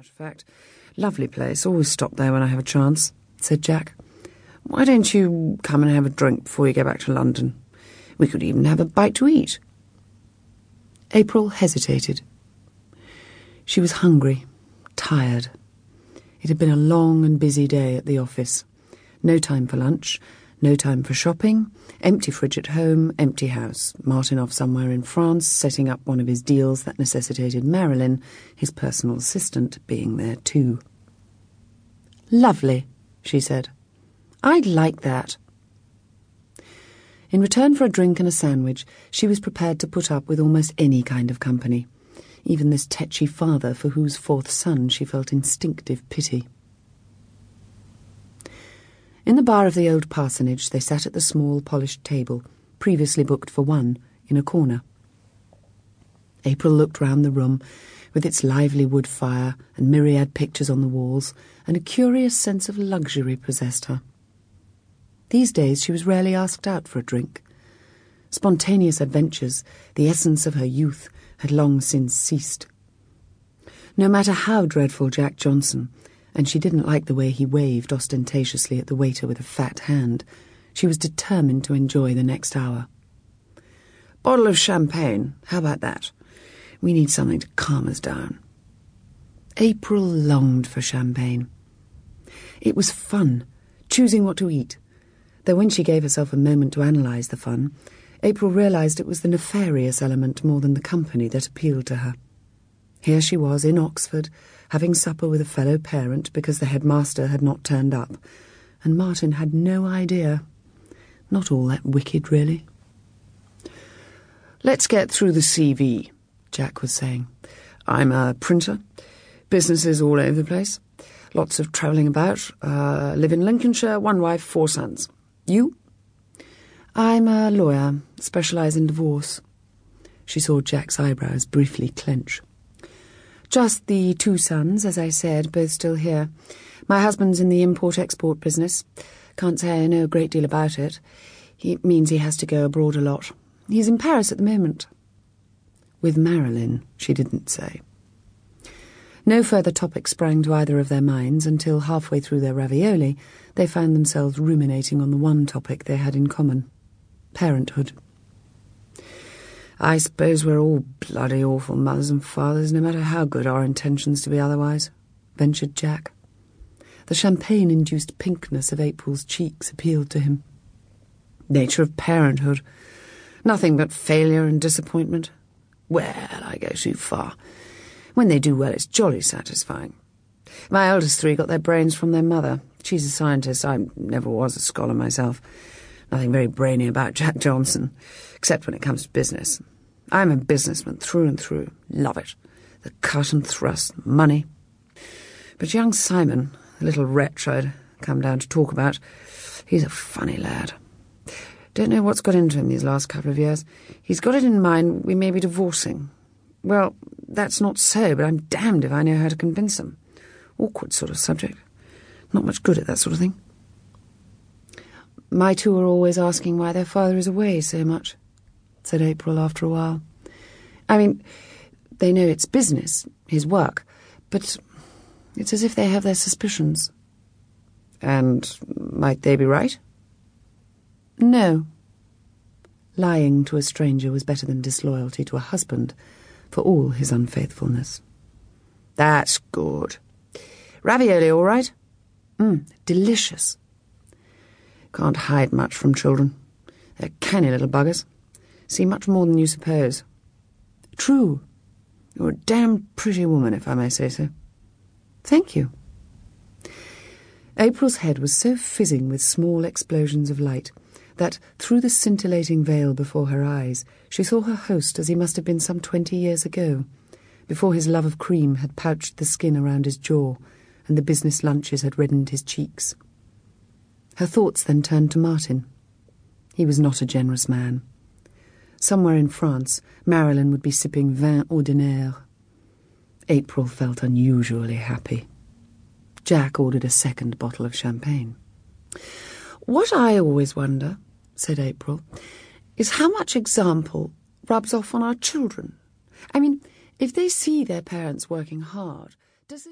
matter of fact. Lovely place. Always stop there when I have a chance, said Jack. Why don't you come and have a drink before you go back to London? We could even have a bite to eat. April hesitated. She was hungry, tired. It had been a long and busy day at the office. No time for lunch, no time for shopping, empty fridge at home, empty house. Martin off somewhere in France, setting up one of his deals that necessitated Marilyn, his personal assistant, being there too. Lovely, she said. I'd like that. In return for a drink and a sandwich, she was prepared to put up with almost any kind of company, even this tetchy father for whose fourth son she felt instinctive pity. In the bar of the old parsonage, they sat at the small, polished table, previously booked for one, in a corner. April looked round the room, with its lively wood fire and myriad pictures on the walls, and a curious sense of luxury possessed her. These days she was rarely asked out for a drink. Spontaneous adventures, the essence of her youth, had long since ceased. No matter how dreadful Jack Johnson, and she didn't like the way he waved ostentatiously at the waiter with a fat hand, she was determined to enjoy the next hour. Bottle of champagne, how about that? We need something to calm us down. April longed for champagne. It was fun, choosing what to eat, though when she gave herself a moment to analyse the fun, April realised it was the nefarious element more than the company that appealed to her. Here she was in Oxford, having supper with a fellow parent because the headmaster had not turned up, and Martin had no idea. Not all that wicked, really. Let's get through the CV, Jack was saying. I'm a printer, businesses all over the place, lots of travelling about, uh, live in Lincolnshire, one wife, four sons. You? I'm a lawyer, specialise in divorce. She saw Jack's eyebrows briefly clench. Just the two sons, as I said, both still here. My husband's in the import-export business. Can't say I know a great deal about it. It means he has to go abroad a lot. He's in Paris at the moment. With Marilyn, she didn't say. No further topic sprang to either of their minds until halfway through their ravioli they found themselves ruminating on the one topic they had in common parenthood. I suppose we're all bloody awful mothers and fathers, no matter how good our intentions to be otherwise, ventured Jack. The champagne induced pinkness of April's cheeks appealed to him. Nature of parenthood. Nothing but failure and disappointment. Well, I go too far. When they do well, it's jolly satisfying. My eldest three got their brains from their mother. She's a scientist. I never was a scholar myself. Nothing very brainy about Jack Johnson, except when it comes to business. I'm a businessman through and through. Love it. The cut and thrust, money. But young Simon, the little wretch I'd come down to talk about, he's a funny lad. Don't know what's got into him these last couple of years. He's got it in mind we may be divorcing. Well, that's not so, but I'm damned if I know how to convince him. Awkward sort of subject. Not much good at that sort of thing. My two are always asking why their father is away so much, said April after a while. I mean, they know it's business, his work, but it's as if they have their suspicions. And might they be right? No. Lying to a stranger was better than disloyalty to a husband, for all his unfaithfulness. That's good. Ravioli all right? Mmm, delicious. Can't hide much from children. They're canny little buggers. See much more than you suppose. True. You're a damn pretty woman, if I may say so. Thank you. April's head was so fizzing with small explosions of light that, through the scintillating veil before her eyes, she saw her host as he must have been some twenty years ago, before his love of cream had pouched the skin around his jaw and the business lunches had reddened his cheeks. Her thoughts then turned to Martin. He was not a generous man. Somewhere in France, Marilyn would be sipping vin ordinaire. April felt unusually happy. Jack ordered a second bottle of champagne. What I always wonder, said April, is how much example rubs off on our children. I mean, if they see their parents working hard, does.